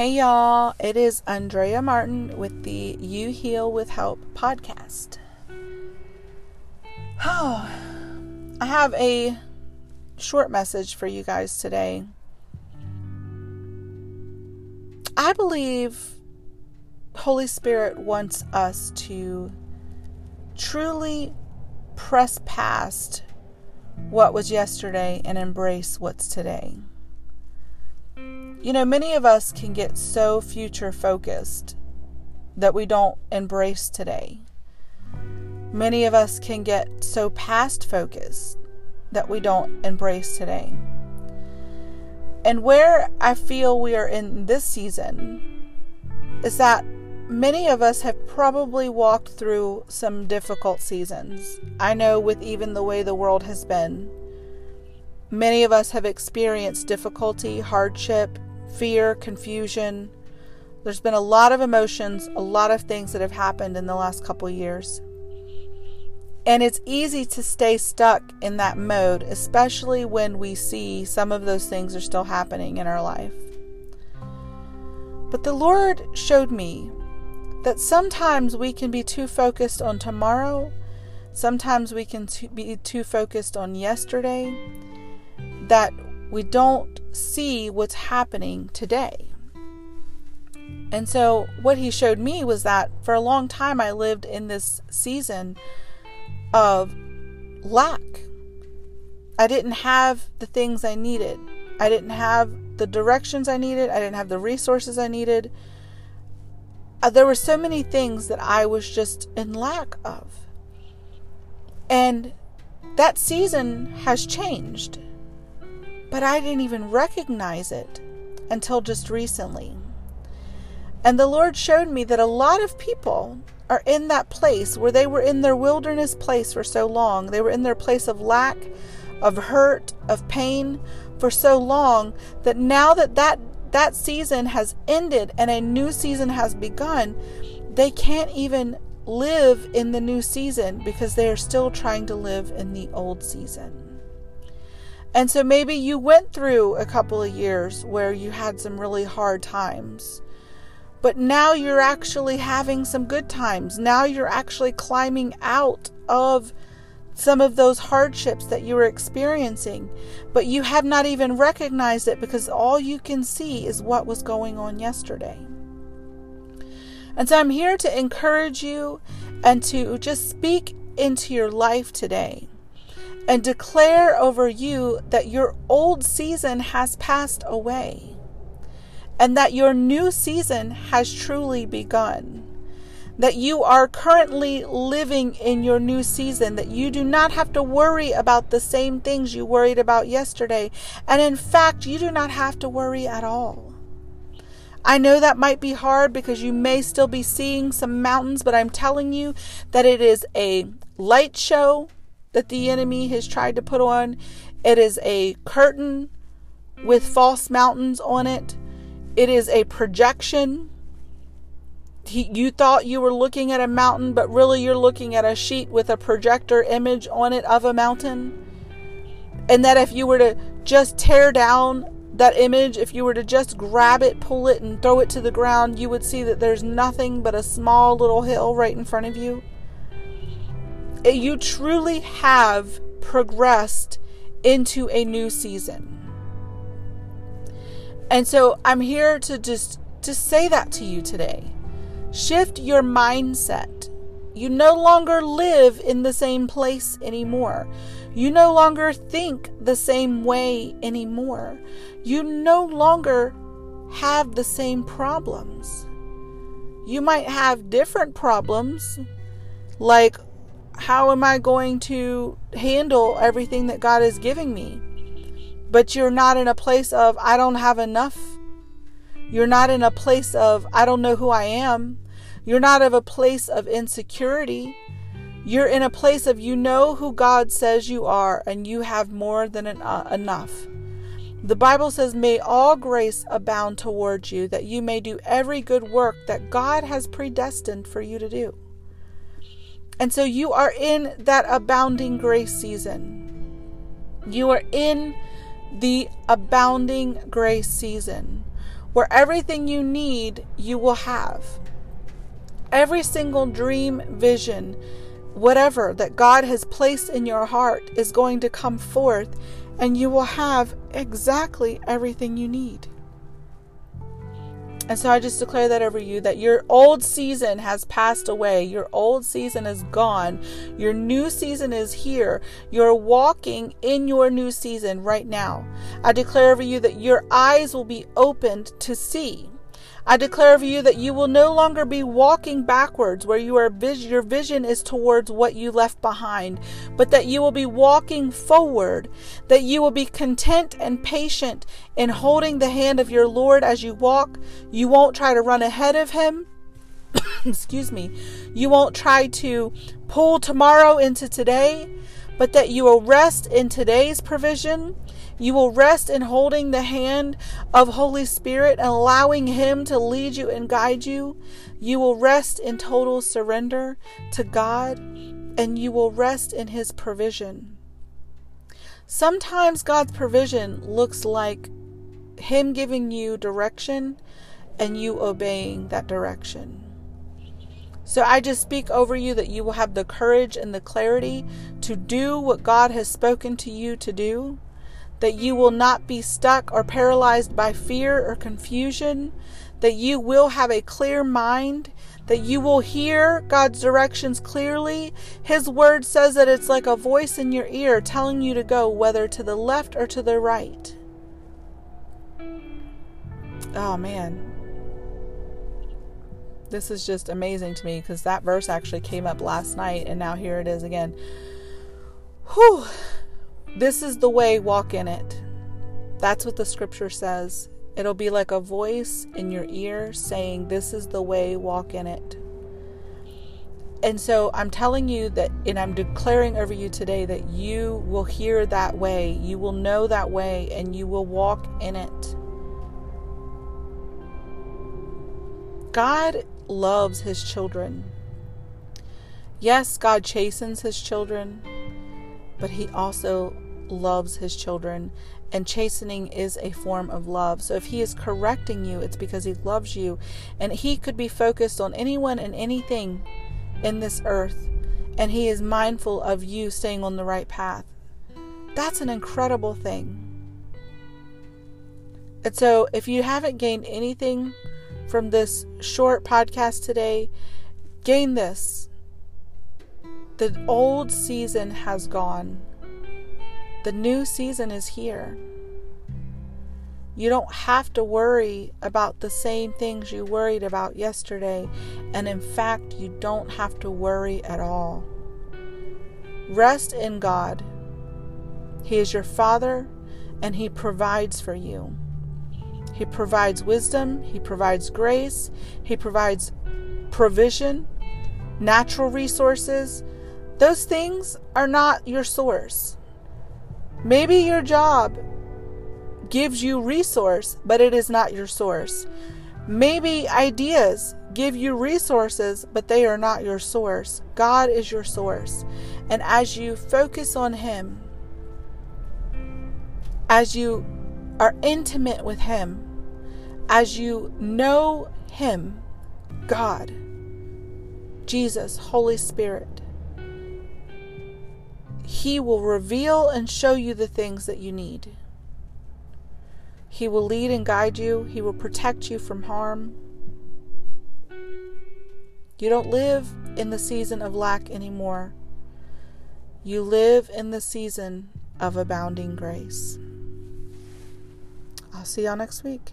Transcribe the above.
Hey y'all, it is Andrea Martin with the You Heal with Help podcast. Oh, I have a short message for you guys today. I believe Holy Spirit wants us to truly press past what was yesterday and embrace what's today. You know, many of us can get so future focused that we don't embrace today. Many of us can get so past focused that we don't embrace today. And where I feel we are in this season is that many of us have probably walked through some difficult seasons. I know with even the way the world has been, many of us have experienced difficulty, hardship, fear, confusion. There's been a lot of emotions, a lot of things that have happened in the last couple years. And it's easy to stay stuck in that mode, especially when we see some of those things are still happening in our life. But the Lord showed me that sometimes we can be too focused on tomorrow, sometimes we can be too focused on yesterday, that we don't see what's happening today. And so, what he showed me was that for a long time I lived in this season of lack. I didn't have the things I needed, I didn't have the directions I needed, I didn't have the resources I needed. Uh, there were so many things that I was just in lack of. And that season has changed but I didn't even recognize it until just recently. And the Lord showed me that a lot of people are in that place where they were in their wilderness place for so long. They were in their place of lack, of hurt, of pain for so long that now that that, that season has ended and a new season has begun, they can't even live in the new season because they are still trying to live in the old season. And so maybe you went through a couple of years where you had some really hard times. But now you're actually having some good times. Now you're actually climbing out of some of those hardships that you were experiencing. But you have not even recognized it because all you can see is what was going on yesterday. And so I'm here to encourage you and to just speak into your life today and declare over you that your old season has passed away and that your new season has truly begun. That you are currently living in your new season, that you do not have to worry about the same things you worried about yesterday. And in fact, you do not have to worry at all. I know that might be hard because you may still be seeing some mountains, but I'm telling you that it is a light show that the enemy has tried to put on. It is a curtain with false mountains on it. It is a projection. He, you thought you were looking at a mountain, but really you're looking at a sheet with a projector image on it of a mountain. And that if you were to just tear down that image, if you were to just grab it, pull it, and throw it to the ground, you would see that there's nothing but a small little hill right in front of you you truly have progressed into a new season. And so I'm here to just to say that to you today. Shift your mindset. You no longer live in the same place anymore. You no longer think the same way anymore. You no longer have the same problems. You might have different problems, like how am I going to handle everything that God is giving me? But you're not in a place of, I don't have enough. You're not in a place of, I don't know who I am. You're not of a place of insecurity. You're in a place of, you know who God says you are, and you have more than an, uh, enough. The Bible says, May all grace abound towards you, that you may do every good work that God has predestined for you to do. And so you are in that abounding grace season. You are in the abounding grace season where everything you need you will have. Every single dream, vision, whatever that God has placed in your heart is going to come forth, and you will have exactly everything you need. And so I just declare that over you that your old season has passed away. Your old season is gone. Your new season is here. You're walking in your new season right now. I declare over you that your eyes will be opened to see I declare over you that you will no longer be walking backwards where you are your vision is towards what you left behind, but that you will be walking forward, that you will be content and patient in holding the hand of your Lord as you walk. You won't try to run ahead of him. Excuse me. You won't try to pull tomorrow into today, but that you will rest in today's provision you will rest in holding the hand of Holy Spirit and allowing Him to lead you and guide you. You will rest in total surrender to God and you will rest in His provision. Sometimes God's provision looks like Him giving you direction and you obeying that direction. So I just speak over you that you will have the courage and the clarity to do what God has spoken to you to do that you will not be stuck or paralyzed by fear or confusion, that you will have a clear mind, that you will hear God's directions clearly. His word says that it's like a voice in your ear telling you to go whether to the left or to the right. Oh man. This is just amazing to me because that verse actually came up last night and now here it is again. Whew. This is the way, walk in it. That's what the scripture says. It'll be like a voice in your ear saying, This is the way, walk in it. And so I'm telling you that, and I'm declaring over you today that you will hear that way, you will know that way, and you will walk in it. God loves his children. Yes, God chastens his children but he also loves his children. And chastening is a form of love. So if he is correcting you, it's because he loves you. And he could be focused on anyone and anything in this earth. And he is mindful of you staying on the right path. That's an incredible thing. And so if you haven't gained anything from this short podcast today, gain this the old season has gone. The new season is here. You don't have to worry about the same things you worried about yesterday, and in fact, you don't have to worry at all. Rest in God. He is your Father, and He provides for you. He provides wisdom, He provides grace, He provides provision, natural resources, those things are not your source. Maybe your job gives you resource, but it is not your source. Maybe ideas give you resources, but they are not your source. God is your source. And as you focus on Him, as you are intimate with Him, as you know Him, God, Jesus, Holy Spirit, he will reveal and show you the things that you need. He will lead and guide you, He will protect you from harm. You don't live in the season of lack anymore. You live in the season of abounding grace. I'll see y'all next week.